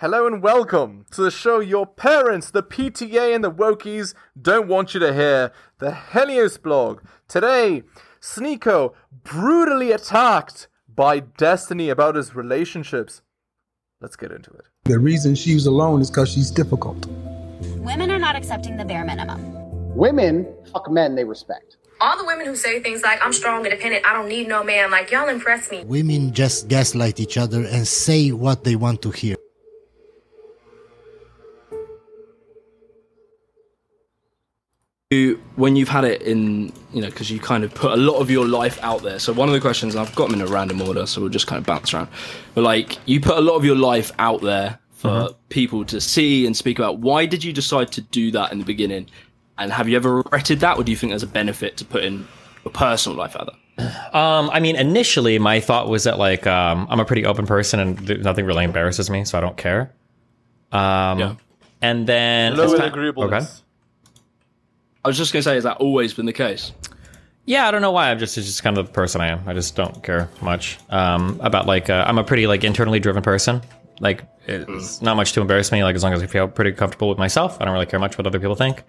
Hello and welcome to the show your parents, the PTA, and the Wokies don't want you to hear the Helios blog. Today, Sneako brutally attacked by Destiny about his relationships. Let's get into it. The reason she's alone is because she's difficult. Women are not accepting the bare minimum. Women fuck men they respect. All the women who say things like, I'm strong, independent, I don't need no man, like, y'all impress me. Women just gaslight each other and say what they want to hear. When you've had it in you know because you kind of put a lot of your life out there so one of the questions and i've got them in a random order so we'll just kind of bounce around but like you put a lot of your life out there for Mm-hmm. people to see and speak about why did you decide to do that in the beginning and have you ever regretted that or do you think there's a benefit to putting your personal life out there Um, I mean, initially, my thought was that like um, I'm a pretty open person, and th- nothing really embarrasses me, so I don't care. Um, Yeah. and then Low as in time- agreeableness. Okay. I was just going to say has that always been the case Yeah, I don't know why. I'm just it's just kind of the person I am. I just don't care much um, about like uh, I'm a pretty like internally driven person. Like it's not much to embarrass me. Like as long as I feel pretty comfortable with myself, I don't really care much what other people think.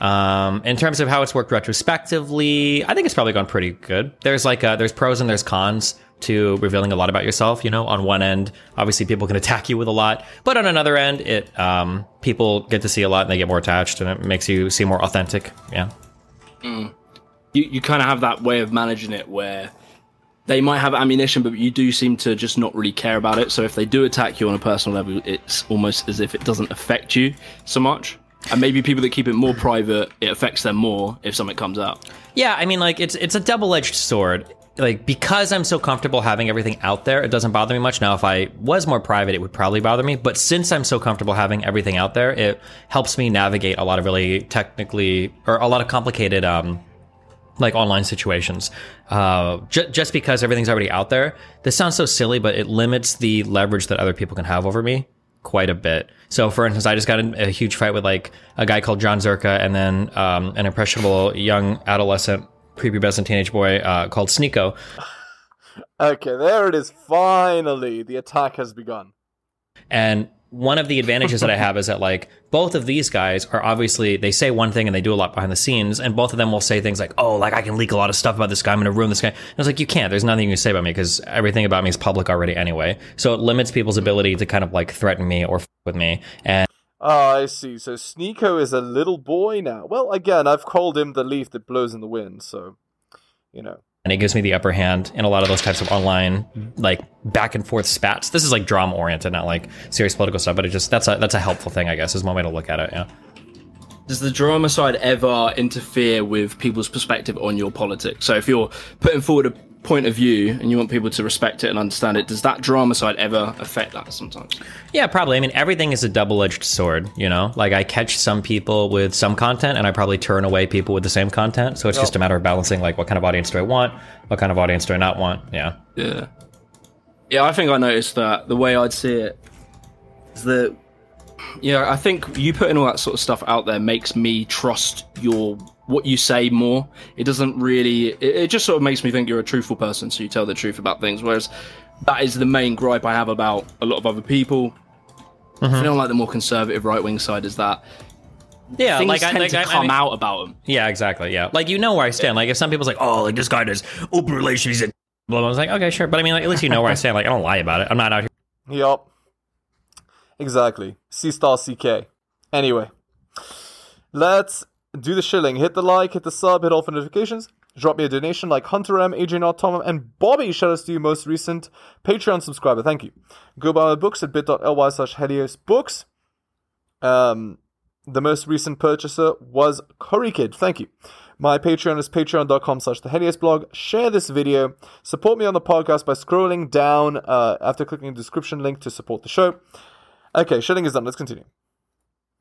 Um, in terms of how it's worked retrospectively, I think it's probably gone pretty good. There's like uh there's pros and there's cons to revealing a lot about yourself. You know, on one end, obviously people can attack you with a lot, but on another end, it um, people get to see a lot and they get more attached, and it makes you seem more authentic. Yeah. you, you kind of have that way of managing it where they might have ammunition, but you do seem to just not really care about it. So if they do attack you on a personal level, it's almost as if it doesn't affect you so much. And maybe people that keep it more private, it affects them more if something comes out. Yeah, I mean, like it's it's a double edged sword. Like because I'm so comfortable having everything out there, it doesn't bother me much. Now, if I was more private, it would probably bother me. But since I'm so comfortable having everything out there, it helps me navigate a lot of really technically or a lot of complicated um, like online situations. Uh, ju- just because everything's already out there, this sounds so silly, but it limits the leverage that other people can have over me quite a bit. So, for instance, I just got in a huge fight with like a guy called Jon Zherka, and then um, an impressionable young adolescent, prepubescent teenage boy uh, called Sneako. Okay, there it is. Finally, the attack has begun. And one of the advantages that I have is that like both of these guys are obviously they say one thing and they do a lot behind the scenes, and both of them will say things like, "Oh, like I can leak a lot of stuff about this guy. I'm going to ruin this guy." And I was like, "You can't. There's nothing you can say about me because everything about me is public already anyway." So it limits people's ability to kind of like threaten me or f- with me. And Oh, I see. So Sneako is a little boy now. Well, again, I've called him the leaf that blows in the wind, so you know. and it gives me the upper hand in a lot of those types of online like back and forth spats. This is like drama oriented, not like serious political stuff, but it just that's a that's a helpful thing, I guess, is one way to look at it. Yeah. Does the drama side ever interfere with people's perspective on your politics? So if you're putting forward a point of view and you want people to respect it and understand it, does that drama side ever affect that sometimes? Yeah, probably. I mean, everything is a double edged sword, you know? Like, I catch some people with some content, and I probably turn away people with the same content. So it's just a matter of balancing, like, what kind of audience do I want? What kind of audience do I not want? Yeah. Yeah. Yeah, I think I noticed that the way I'd see it is that yeah, I think you putting all that sort of stuff out there makes me trust your what you say more. It doesn't really it, it just sort of makes me think you're a truthful person, so you tell the truth about things. Whereas that is the main gripe I have about a lot of other people. I mm-hmm. don't like the more conservative right wing side is that Yeah, things like, I, tend like, to I- I come mean- out about them. Yeah, exactly. Yeah. Like, you know where I stand. Like, if some people's like, oh, like, this guy does open relations, he's a blah, blah, I was like, okay, sure. But I mean, like, at least you know where I stand. Like, I don't lie about it. I'm not out here. Yup. Exactly. C star CK. Anyway, let's do the shilling. Hit the like, hit the sub, hit all for notifications. Drop me a donation like Hunter M, Adrian R. Tom, and Bobby. Shout outs to you, most recent Patreon subscriber. Thank you. Go buy my books at bit.ly slash Helios Books. Um, the most recent purchaser was Curry Kid. Thank you. My Patreon is patreon.com slash the Helios blog. Share this video. Support me on the podcast by scrolling down uh, after clicking the description link to support the show. Okay, shilling is done. Let's continue.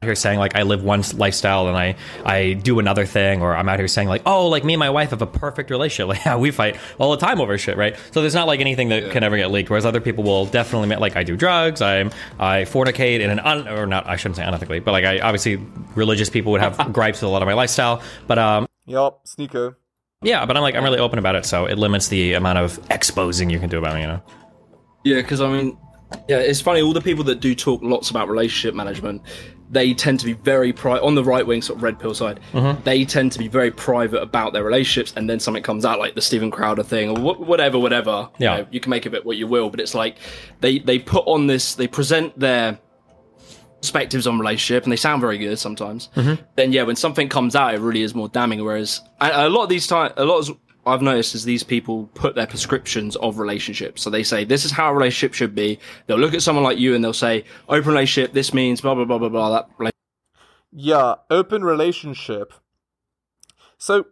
Here saying like I live one lifestyle and I I do another thing, or I'm out here saying like oh like me and my wife have a perfect relationship. Like yeah, we fight all the time over shit, right? So there's not like anything that can ever get leaked. Whereas other people will definitely like I do drugs, I'm I fornicate in an un or not I shouldn't say unethically, but like I obviously religious people would have gripes with a lot of my lifestyle, but um. Yup, sneaker. Yeah, but I'm like I'm really open about it, so it limits the amount of exposing you can do about me. You know. Yeah, because I mean, Yeah, it's funny. All the people that do talk lots about relationship management, they tend to be very private on the right wing, sort of red pill side. Mm-hmm. They tend to be very private about their relationships, and then something comes out like the Steven Crowder thing or wh- whatever, whatever. You Yeah. know, you can make of it what you will, but it's like they they put on this, they present their perspectives on relationship, and they sound very good sometimes. Mm-hmm. Then yeah, when something comes out, it really is more damning. Whereas a lot of these time, a lot of I've noticed is these people put their prescriptions of relationships. So they say this is how a relationship should be. They'll look at someone like you and they'll say open relationship. This means blah blah blah blah blah. That Yeah, open relationship. So,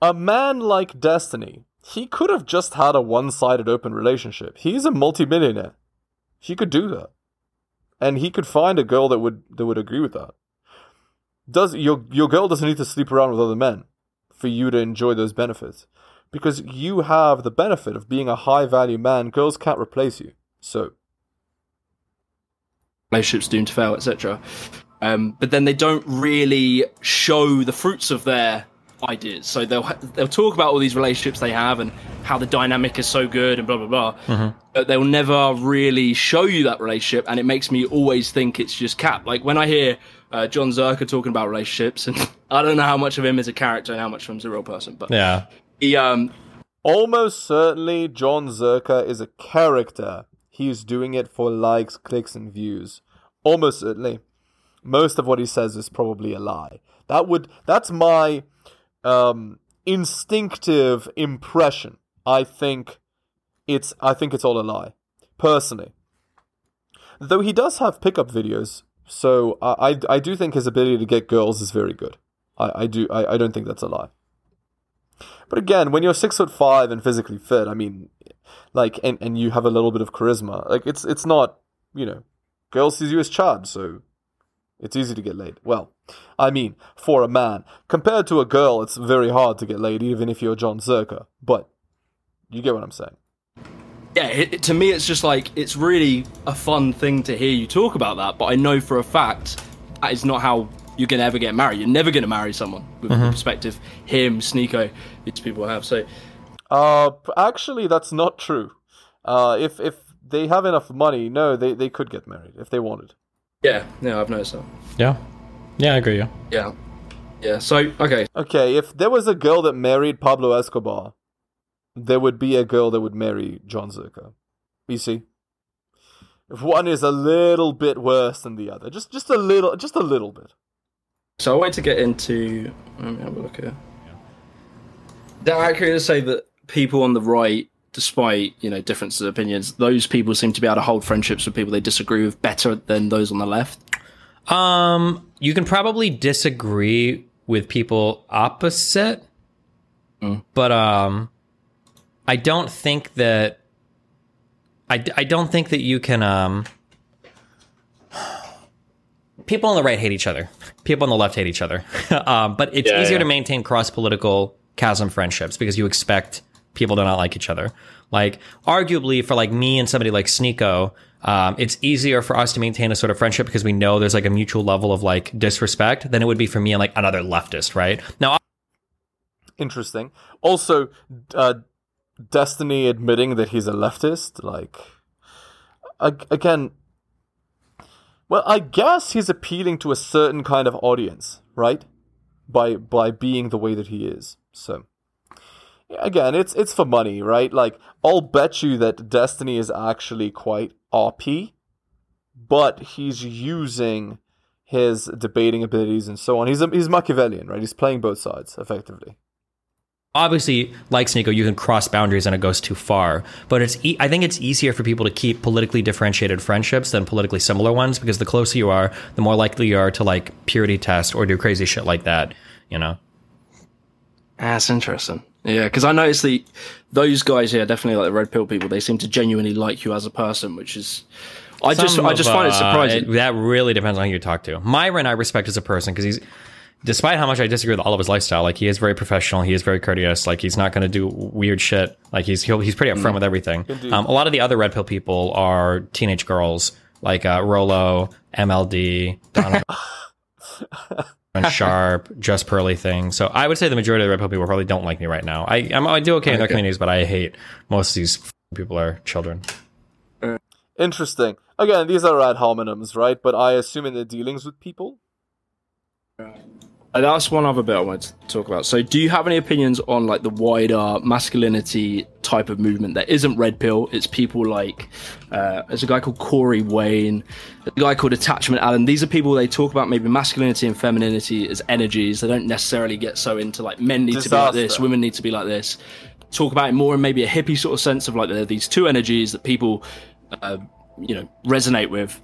a man like Destiny, he could have just had a one-sided open relationship. He's a multimillionaire. He could do that. And he could find a girl that would that would agree with that. Does your your girl doesn't need to sleep around with other men for you to enjoy those benefits. Because you have the benefit of being a high value man, girls can't replace you. So relationships doomed to fail, etc. Um, but then they don't really show the fruits of their ideas. So they'll they'll talk about all these relationships they have and how the dynamic is so good and blah blah blah. But they'll never really show you that relationship, and it makes me always think it's just cap. Like when I hear uh, Jon Zherka talking about relationships, and I don't know how much of him is a character and how much of him's a real person, but Yeah. he um Almost certainly, Jon Zherka is a character. He's doing it for likes, clicks, and views. Almost certainly. Most of what he says is probably a lie. That would that's my um, instinctive impression. I think it's I think it's all a lie, personally. Though he does have pickup videos, so I I, do think his ability to get girls is very good. I, I do I, I don't think that's a lie. But again, when you're six foot five and physically fit, I mean, like, and, and you have a little bit of charisma, like it's it's not, you know, girl sees you as Chad, so it's easy to get laid. Well, I mean, for a man, compared to a girl, it's very hard to get laid, even if you're Jon Zherka. But you get what I'm saying. Yeah, it, it- to me, it's just like it's really a fun thing to hear you talk about that. But I know for a fact that is not how you're gonna ever get married. You're never gonna marry someone with the perspective him, Sneako, these people have. So Uh, actually, that's not true. Uh, if if they have enough money, no, they they could get married if they wanted. yeah, yeah, I've noticed that. Yeah. Yeah, I agree. Yeah. Yeah, yeah. So okay, Okay, if there was a girl that married Pablo Escobar, there would be a girl that would marry Jon Zherka. You see? If one is a little bit worse than the other, just just a little, just a little bit. so I want to get into. Let me have a look here. Is that accurate to say that people on the right, despite you know differences of opinions, those people seem to be able to hold friendships with people they disagree with better than those on the left? Um, you can probably disagree with people opposite, but um, I don't think that I, I don't think that you can um. People on the right hate each other. People on the left hate each other. um, but it's Yeah, easier yeah. to maintain cross political chasm friendships because you expect people to not like each other. Like, arguably, for like me and somebody like Sneako, um, it's easier for us to maintain a sort of friendship because we know there's like a mutual level of like disrespect than it would be for me and like another leftist, right? Now, Interesting. Also, uh, Destiny admitting that he's a leftist, like, again. Well, I guess he's appealing to a certain kind of audience, right? By by being the way that he is. So, again, it's it's for money, right? Like, I'll bet you that Destiny is actually quite RP, but he's using his debating abilities and so on. He's a, he's Machiavellian, right? He's playing both sides effectively. Obviously like Sneako, you can cross boundaries and it goes too far. But it's e- I think it's easier for people to keep politically differentiated friendships than politically similar ones because the closer you are, the more likely you are to like purity test or do crazy shit like that. You know. That's interesting. Yeah, because I noticed the those guys here, definitely like the red pill people, they seem to genuinely like you as a person, which is I just Some I just find it uh, surprising. it- that really depends on who you talk to. Myron, I respect as a person because he's, despite how much I disagree with all of his lifestyle, like he is very professional. He is very courteous. Like he's not going to do weird shit. Like he's he'll, he's pretty upfront with everything. Um, a lot of the other red pill people are teenage girls, like uh, Rollo, MLD, Donald. And Sharp, just Pearly thing. So I would say the majority of the red pill people probably don't like me right now. I I'm, I do okay in their communities, but I hate most of these f- people are children. Interesting. Again, these are ad hominems, right? But I assume in their dealings with people. Uh, That's one other bit I wanted to talk about. So, do you have any opinions on like the wider masculinity type of movement that isn't red pill? It's people like uh, there's a guy called Corey Wayne, a guy called Attachment Allen. These are people they talk about maybe masculinity and femininity as energies. They don't necessarily get so into like men need to be like this, women need to be like this. Talk about it more in maybe a hippie sort of sense of like there are these two energies that people, uh, you know, resonate with,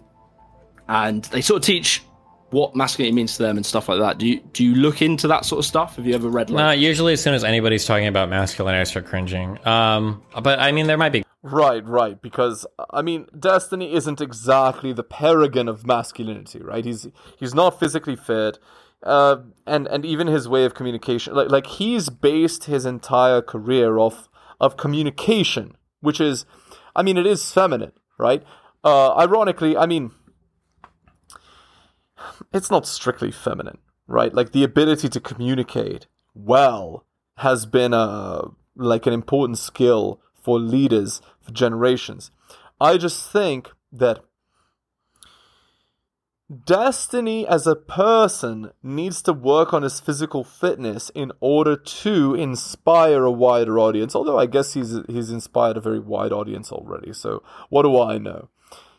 and they sort of teach what masculinity means to them and stuff like that. Do you do you look into that sort of stuff? Have you ever read No, usually as soon as anybody's talking about masculinity, I start cringing. Um, but I mean, there might be Right, right. Because I mean, Destiny isn't exactly the paragon of masculinity, right? He's he's not physically fit, uh, and and even his way of communication, like like he's based his entire career off of communication, which is, I mean, it is feminine, right? Uh, ironically, I mean, it's not strictly feminine, right? Like the ability to communicate well has been a like an important skill for leaders for generations. I just think that Destiny as a person needs to work on his physical fitness in order to inspire a wider audience. Although I guess he's he's inspired a very wide audience already. So what do I know?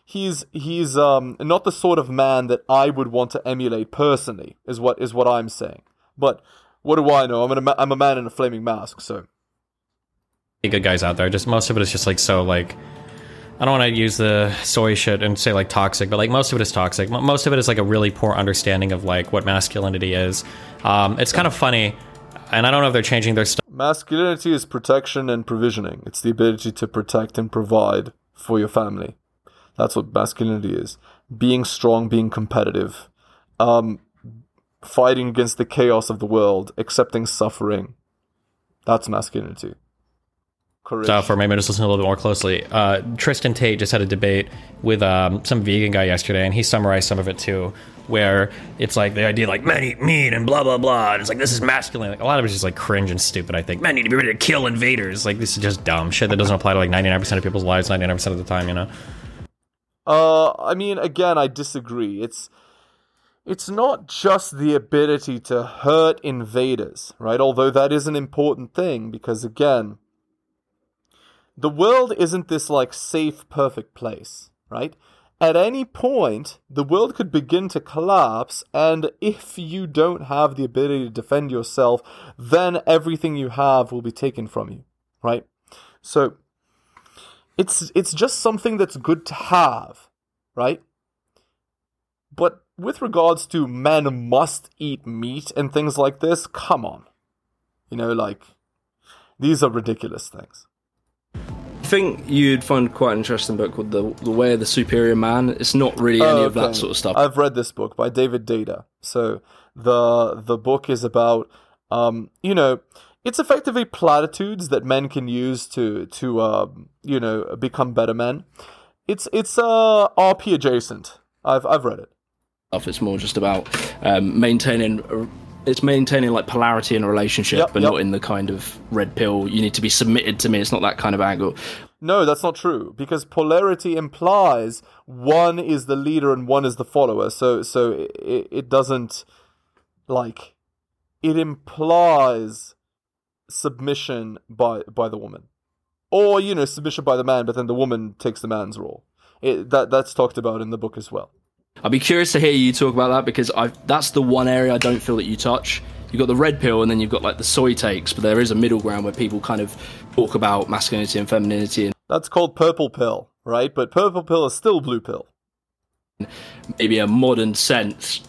He's he's um not the sort of man that I would want to emulate personally. Is what is what I'm saying. But what do I know? I'm a ma- I'm a man in a flaming mask. So good guys out there. Just most of it is just like so like I don't want to use the soy shit and say like toxic, but like most of it is toxic. Most of it is like a really poor understanding of like what masculinity is. Um, it's kind of funny, and I don't know if they're changing their stuff. Masculinity is protection and provisioning. It's the ability to protect and provide for your family. That's what masculinity is. Being strong, being competitive, um, fighting against the chaos of the world, accepting suffering. That's masculinity. Courage. stuff, or maybe just listen a little bit more closely. Uh, Tristan Tate just had a debate with um, some vegan guy yesterday, and he summarized some of it too, where it's like the idea like men eat meat and blah blah blah, and it's like this is masculine. Like a lot of it's just like cringe and stupid. I think men need to be ready to kill invaders. Like this is just dumb shit that doesn't apply to like ninety nine percent of people's lives, ninety nine percent of the time. You know. Uh, I mean, again, I disagree. It's it's not just the ability to hurt invaders, right? Although that is an important thing because again, the world isn't this like safe, perfect place, right? At any point, the world could begin to collapse, and if you don't have the ability to defend yourself, then everything you have will be taken from you, right? So, it's it's just something that's good to have, right? But with regards to men must eat meat and things like this, come on. You know, like these are ridiculous things. I think you'd find quite an interesting book called the the Way of the Superior Man. It's not really any Oh, of that sort of stuff. I've read this book by David Deida. So the the book is about um, you know, it's effectively platitudes that men can use to to um, you know, become better men. It's it's uh RP adjacent. I've I've read it. It's more just about um, maintaining. It's maintaining like polarity in a relationship, Yep, but yep. not in the kind of red pill. You need to be submitted to me. It's not that kind of angle. No, that's not true because polarity implies one is the leader and one is the follower. So so it, it doesn't like it implies submission by by the woman. Or you know submission by the man but then the woman takes the man's role. It, that that's talked about in the book as well. I'd be curious to hear you talk about that because I that's the one area I don't feel that you touch. You've got the red pill and then you've got like the soy takes, but there is a middle ground where people kind of talk about masculinity and femininity and That's called purple pill, right? But purple pill is still blue pill. maybe a modern sense.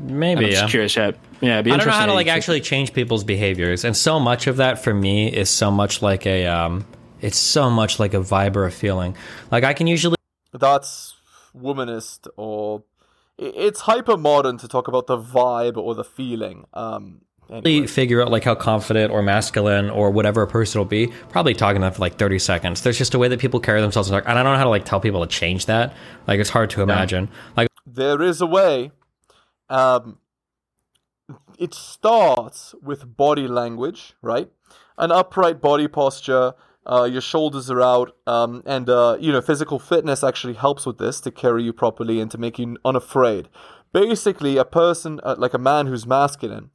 Maybe I'm yeah. just curious. Yeah, yeah. It'd be I don't know how to like actually change people's behaviors, and so much of that for me is so much like a um, it's so much like a vibe or a feeling. Like I can usually that's womanese or it's hyper modern to talk about the vibe or the feeling. Um, anyway. figure out like how confident or masculine or whatever a person will be. Probably talking to them for like thirty seconds. There's just a way that people carry themselves, and I don't know how to like tell people to change that. Like it's hard to imagine. Like there is a way. Um, it starts with body language, right? An upright body posture, uh, your shoulders are out, um, and uh, you know physical fitness actually helps with this to carry you properly and to make you unafraid. Basically, a person uh, like a man who's masculine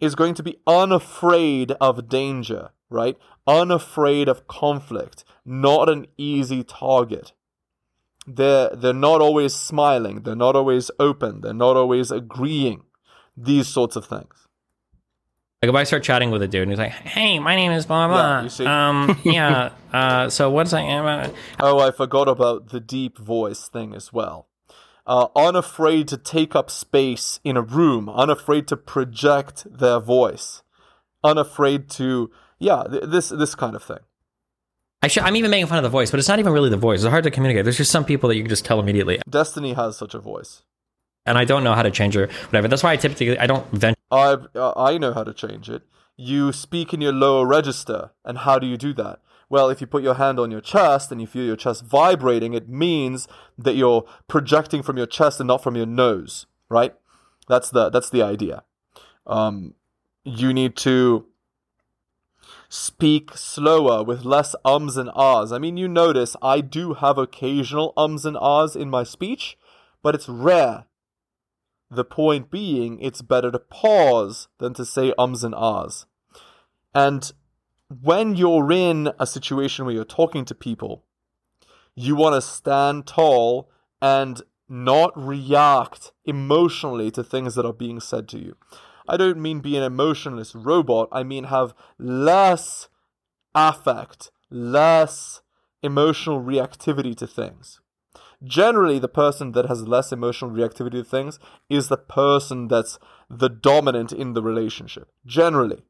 is going to be unafraid of danger, right? Unafraid of conflict, not an easy target. They're they're not always smiling, they're not always open, they're not always agreeing. These sorts of things. Like if I start chatting with a dude and he's like, "Hey, my name is blah blah," Yeah, um, yeah. Uh, so what's I? Uh, Oh, I forgot about the deep voice thing as well. Uh, unafraid to take up space in a room, unafraid to project their voice, unafraid to yeah, th- this this kind of thing. I should, I'm even making fun of the voice, but it's not even really the voice. It's hard to communicate. There's just some people that you can just tell immediately, Destiny has such a voice. and I don't know how to change her. Whatever. That's why I typically I don't venture. I uh, I know how to change it. You speak in your lower register, and how do you do that? Well, if you put your hand on your chest and you feel your chest vibrating, it means that you're projecting from your chest and not from your nose, right? That's the that's the idea. Um, you need to speak slower with less ums and ahs. I mean, you notice I do have occasional ums and ahs in my speech, but it's rare. The point being, it's better to pause than to say ums and ahs. And when you're in a situation where you're talking to people, you want to stand tall and not react emotionally to things that are being said to you. I don't mean be an emotionless robot, I mean have less affect, less emotional reactivity to things. Generally, the person that has less emotional reactivity to things is the person that's the dominant in the relationship. Generally.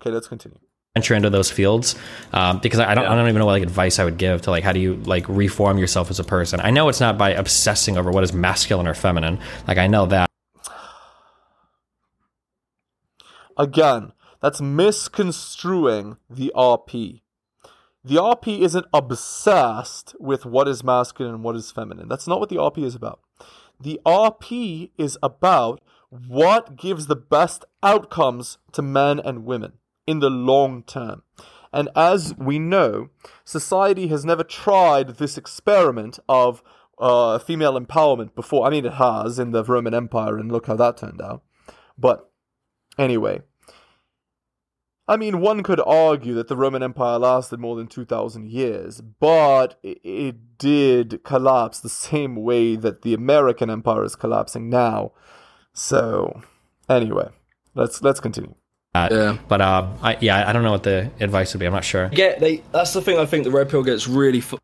Okay, let's continue. venture into those fields um, because I don't, I don't even know what like advice I would give to like how do you like reform yourself as a person. I know it's not by obsessing over what is masculine or feminine. Like I know that. Again, that's misconstruing the RP. The RP isn't obsessed with what is masculine and what is feminine. That's not what the RP is about. The RP is about what gives the best outcomes to men and women in the long term. And as we know, society has never tried this experiment of uh, female empowerment before. I mean, it has in the Roman Empire, and look how that turned out. But Anyway, I mean, one could argue that the Roman Empire lasted more than 2,000 years, but it did collapse the same way that the American Empire is collapsing now. So, anyway, let's let's continue. Yeah. But uh, I, yeah, I don't know what the advice would be. I'm not sure. Yeah, they that's the thing I think the red pill gets really f-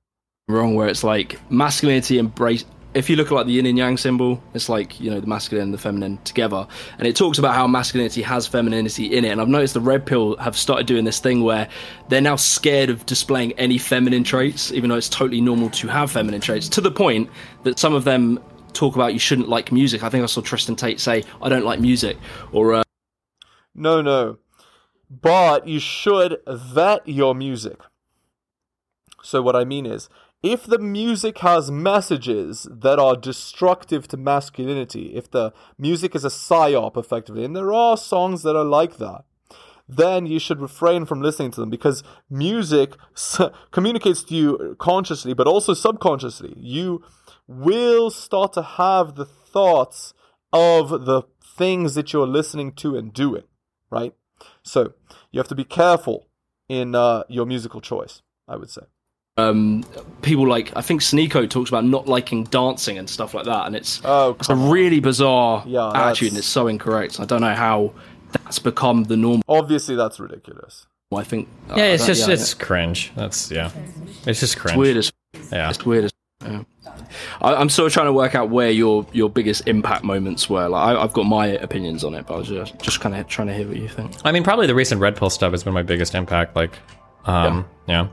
wrong where it's like masculinity embrace if you look at like the yin and yang symbol it's like you know the masculine and the feminine together and it talks about how masculinity has femininity in it and I've noticed the red pill have started doing this thing where they're now scared of displaying any feminine traits even though it's totally normal to have feminine traits to the point that some of them talk about you shouldn't like music I think I saw Tristan Tate say I don't like music or uh, No, no. But you should vet your music. So, what I mean is, if the music has messages that are destructive to masculinity, if the music is a psyop effectively, and there are songs that are like that, then you should refrain from listening to them because music communicates to you consciously but also subconsciously. You will start to have the thoughts of the things that you're listening to and doing, right? So you have to be careful in uh, your musical choice, I would say. Um, people like I think Sneako talks about not liking dancing and stuff like that, and it's Oh, it's a on. really bizarre Yeah, attitude, and it's so incorrect. I don't know how that's become the norm. Obviously, that's ridiculous. I think Yeah, it's I- just yeah, it's cringe. That's yeah, it's just cringe. it's weird as Yeah. it's weird as. Yeah. I, I'm sort of trying to work out where your your biggest impact moments were. Like I, I've got my opinions on it, but I was just just kind of trying to hear what you think. I mean, probably the recent Red Pill stuff has been my biggest impact. Like, um, yeah.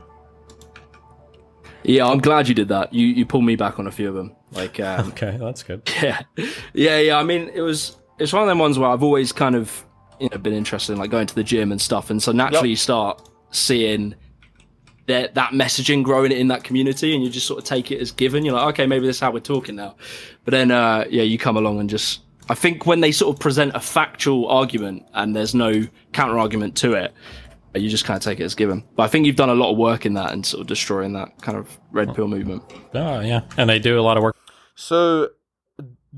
Yeah, I'm glad you did that. You you pulled me back on a few of them. Like um, Okay, that's good. yeah, yeah, yeah. I mean, it was it's one of them ones where I've always kind of you know been interested in like going to the gym and stuff, and so naturally Yep. you start seeing that that messaging growing in that community, and you just sort of take it as given. You're like, okay, maybe this is how we're talking now. But then, uh, yeah, you come along and just I think when they sort of present a factual argument and there's no counter argument to it. You just kind of take it as given. But I think you've done a lot of work in that and sort of destroying that kind of red pill movement. Oh yeah, and they do a lot of work. So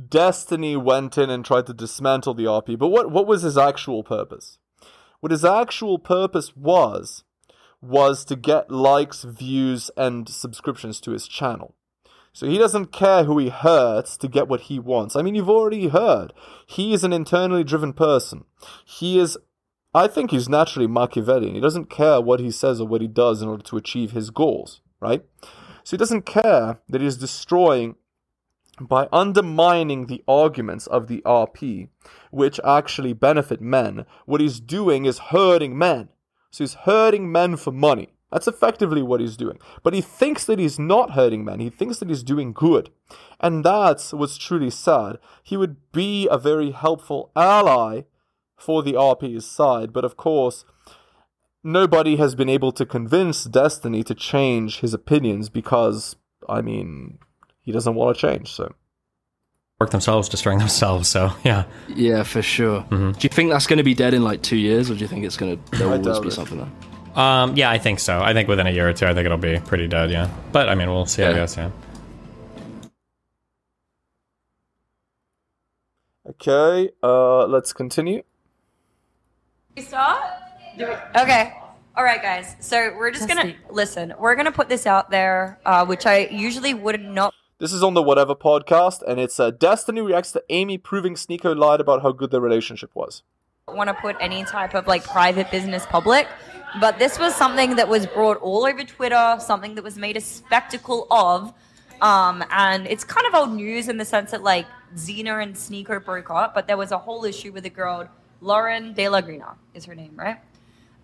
Destiny went in and tried to dismantle the RP, but what what was his actual purpose? What his actual purpose was was to get likes, views, and subscriptions to his channel. So he doesn't care who he hurts to get what he wants. I mean, you've already heard. He is an internally driven person. He is, I think he's naturally Machiavellian. He doesn't care what he says or what he does in order to achieve his goals, right? So he doesn't care that he's destroying by undermining the arguments of the RP, which actually benefit men. What he's doing is hurting men. So he's hurting men for money. That's effectively what he's doing. But he thinks that he's not hurting men. He thinks that he's doing good. And that's what's truly sad. He would be a very helpful ally for the RP's side. But of course, nobody has been able to convince Destiny to change his opinions because, I mean, he doesn't want to change. So Work themselves, destroying themselves. So yeah, Yeah, for sure. Do you think that's going to be dead in like two years, or do you think it's going to there'll always doubt be it. something there? um, yeah, I think so. I think within a year or two, I think it'll be pretty dead. Yeah, but I mean, we'll see. I Yeah. guess. Yeah. Okay, uh, let's continue. We start? Okay. All right, guys. So we're just gonna listen. We're gonna put this out there, uh, which I usually would not This is on the Whatever podcast, and it's uh, Destiny reacts to Amy proving Sneako lied about how good their relationship was. want to put any type of like private business public, but this was something that was brought all over Twitter, something that was made a spectacle of, um, and it's kind of old news in the sense that like Xena and Sneako broke up, but there was a whole issue with a girl, Lauren De La Grina is her name, right?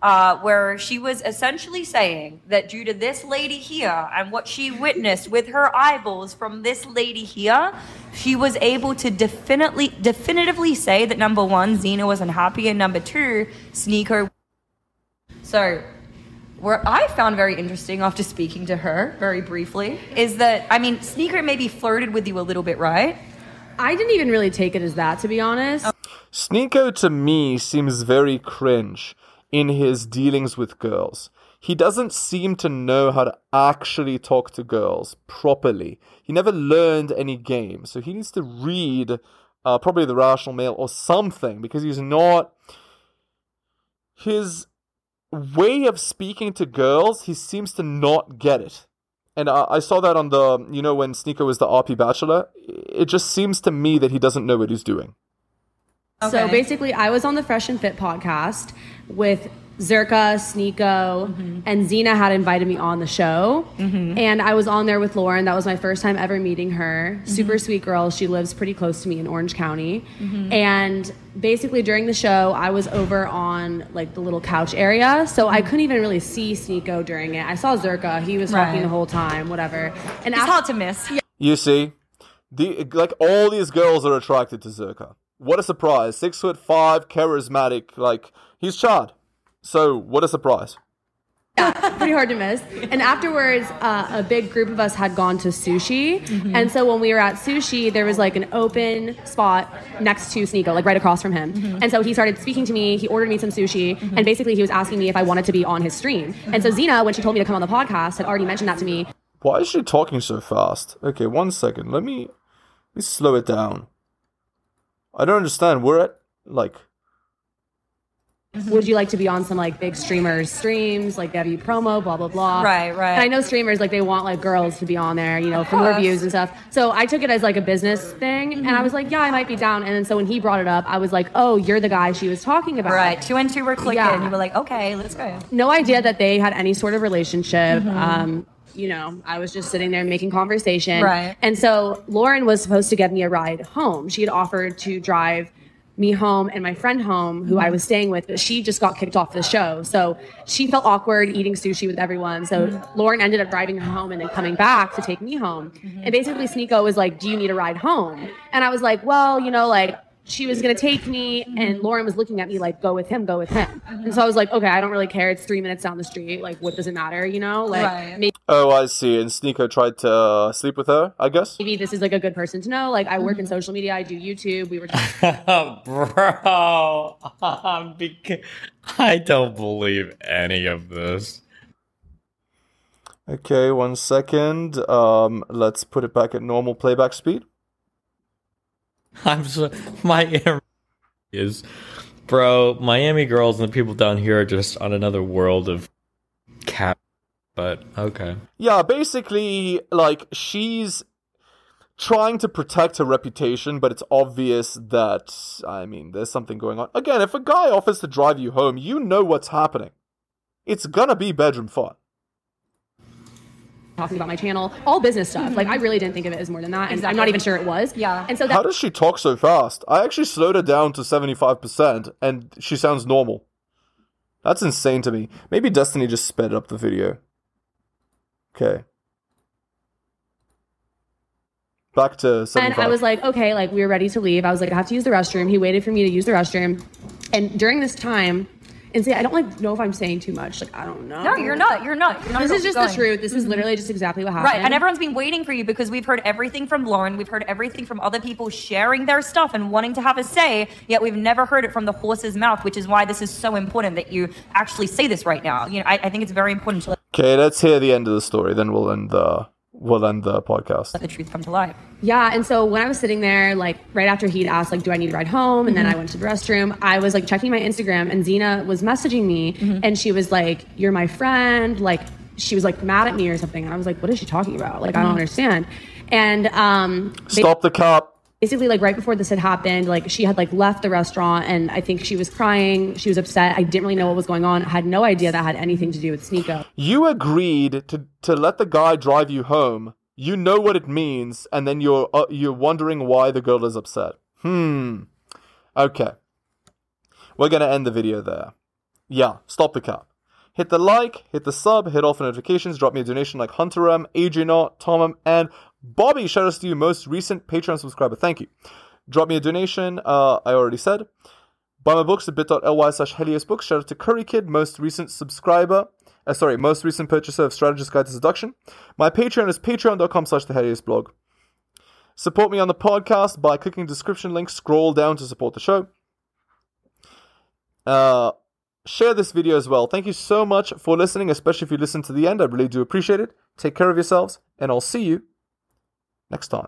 uh, where she was essentially saying that due to this lady here and what she witnessed with her eyeballs from this lady here, she was able to definitely definitively say that number one, Xena was unhappy, and number two, Sneaker. So, what I found very interesting after speaking to her very briefly is that I mean, Sneaker maybe flirted with you a little bit, right? I didn't even really take it as that, to be honest. Sneako to me seems very cringe in his dealings with girls. He doesn't seem to know how to actually talk to girls properly. He never learned any game, so he needs to read uh, probably the Rational Male or something because he's not. His way of speaking to girls, he seems to not get it. And I, I saw that on the, you know, when Sneako was the RP Bachelor. It just seems to me that he doesn't know what he's doing. So basically, I was on the Fresh and Fit podcast with Zherka, Sneako, Mm-hmm. and Xena had invited me on the show. And I was on there with Lauren. That was my first time ever meeting her. Mm-hmm. Super sweet girl. She lives pretty close to me in Orange County. And basically, during the show, I was over on like the little couch area. So I couldn't even really see Sneako during it. I saw Zherka. He was talking the whole time, whatever. And It's after- hard to miss. You see, the like all these girls are attracted to Zherka. What a surprise! Six foot five, charismatic. Like he's Chad. So what a surprise! pretty hard to miss. And afterwards, uh, a big group of us had gone to sushi. Mm-hmm. And so when we were at sushi, there was like an open spot next to Sneako, like right across from him. Mm-hmm. And so he started speaking to me. He ordered me some sushi. Mm-hmm. And basically, he was asking me if I wanted to be on his stream. And so Xena, when she told me to come on the podcast, had already mentioned that to me. Why is she talking so fast? Okay, one second. Let me let me slow it down. I don't understand. We're at like Would you like to be on some like big streamers streams, like W promo, blah blah blah. Right, right. And I know streamers like they want like girls to be on there, you know, for more views and stuff. So I took it as like a business thing, and I was like, yeah, I might be down. And then so when he brought it up, I was like, oh, you're the guy she was talking about. Right. Two and two were clicking. Yeah. You were like, okay, let's go. No idea that they had any sort of relationship. Mm-hmm. Um, you know, I was just sitting there making conversation. Right. And so Lauren was supposed to give me a ride home. She had offered to drive me home and my friend home who Mm-hmm. I was staying with, but she just got kicked off the show. So she felt awkward eating sushi with everyone. So Mm-hmm. Lauren ended up driving her home and then coming back to take me home. Mm-hmm. And basically Sneako was like, Do you need a ride home? And I was like, Well, you know, like she was gonna take me, and Lauren was looking at me like, "Go with him, go with him." And so I was like, "Okay, I don't really care. It's three minutes down the street. Like, what does it matter? You know? Like, Right. maybe, Oh, I see. And Sneaker tried to uh, sleep with her, I guess. maybe this is like a good person to know. Like, I work in social media. I do YouTube. We were Bro, I'm beca- I don't believe any of this. Okay, one second. Um, let's put it back at normal playback speed. I'm so my is, bro. Miami girls and the people down here are just on another world of cat. But okay, Yeah, basically, like, she's trying to protect her reputation, but it's obvious that, I mean, there's something going on. Again, if a guy offers to drive you home, you know what's happening. It's gonna be bedroom fun. Talking about my channel, all business stuff. Like, I really didn't think of it as more than that, and I'm not even sure it was. Yeah. And so How does she talk so fast? I actually slowed her down to 75%, and she sounds normal. That's insane to me. Maybe Destiny just sped up the video. Okay. Back to 75. And I was like, okay, like we were ready to leave. I was like, I have to use the restroom. He waited for me to use the restroom. And during this time, and see, I don't like know if I'm saying too much. Like, I don't know. No, you're not. You're not. You're not This is just going. the truth. This is mm-hmm. literally just exactly what happened. Right, and everyone's been waiting for you because we've heard everything from Lauren, we've heard everything from other people sharing their stuff and wanting to have a say, yet we've never heard it from the horse's mouth, which is why this is so important that you actually say this right now. You know, I, I think it's very important to let Okay, let's hear the end of the story, then we'll end the we'll end the podcast. Let the truth come to light. Yeah, and so when I was sitting there, like right after he'd asked, like, do I need to ride home? And then mm-hmm. I went to the restroom. I was like checking my Instagram, and Xena was messaging me, mm-hmm. and she was like, "You're my friend." Like, she was like mad at me or something, and I was like, "What is she talking about? Like, I don't mm-hmm. understand." And um, they- Stop the cop. Basically like right before this had happened like she had like left the restaurant and i think she was crying she was upset i didn't really know what was going on I had no idea that had anything to do with sneako You agreed to to let the guy drive you home. You know what it means, and then you're uh, you're wondering why the girl is upset. Hmm. Okay. We're gonna end the video there. Yeah, stop the cap. Hit the like, hit the sub, hit all for notifications, drop me a donation like Hunter M, Adriana, Tomum, and Bobby. Shout outs to you, most recent Patreon subscriber. Thank you. Drop me a donation, uh, I already said. Buy my books at bit.ly slash heliosbooks. Shout out to Curry Kid, most recent subscriber. Uh, sorry, most recent purchaser of Strategist Guide to Seduction. My Patreon is patreon.com slash the Helios blog. Support me on the podcast by clicking description link. Scroll down to support the show. Uh, share this video as well. Thank you so much for listening, especially if you listen to the end. I really do appreciate it. Take care of yourselves, and I'll see you next time.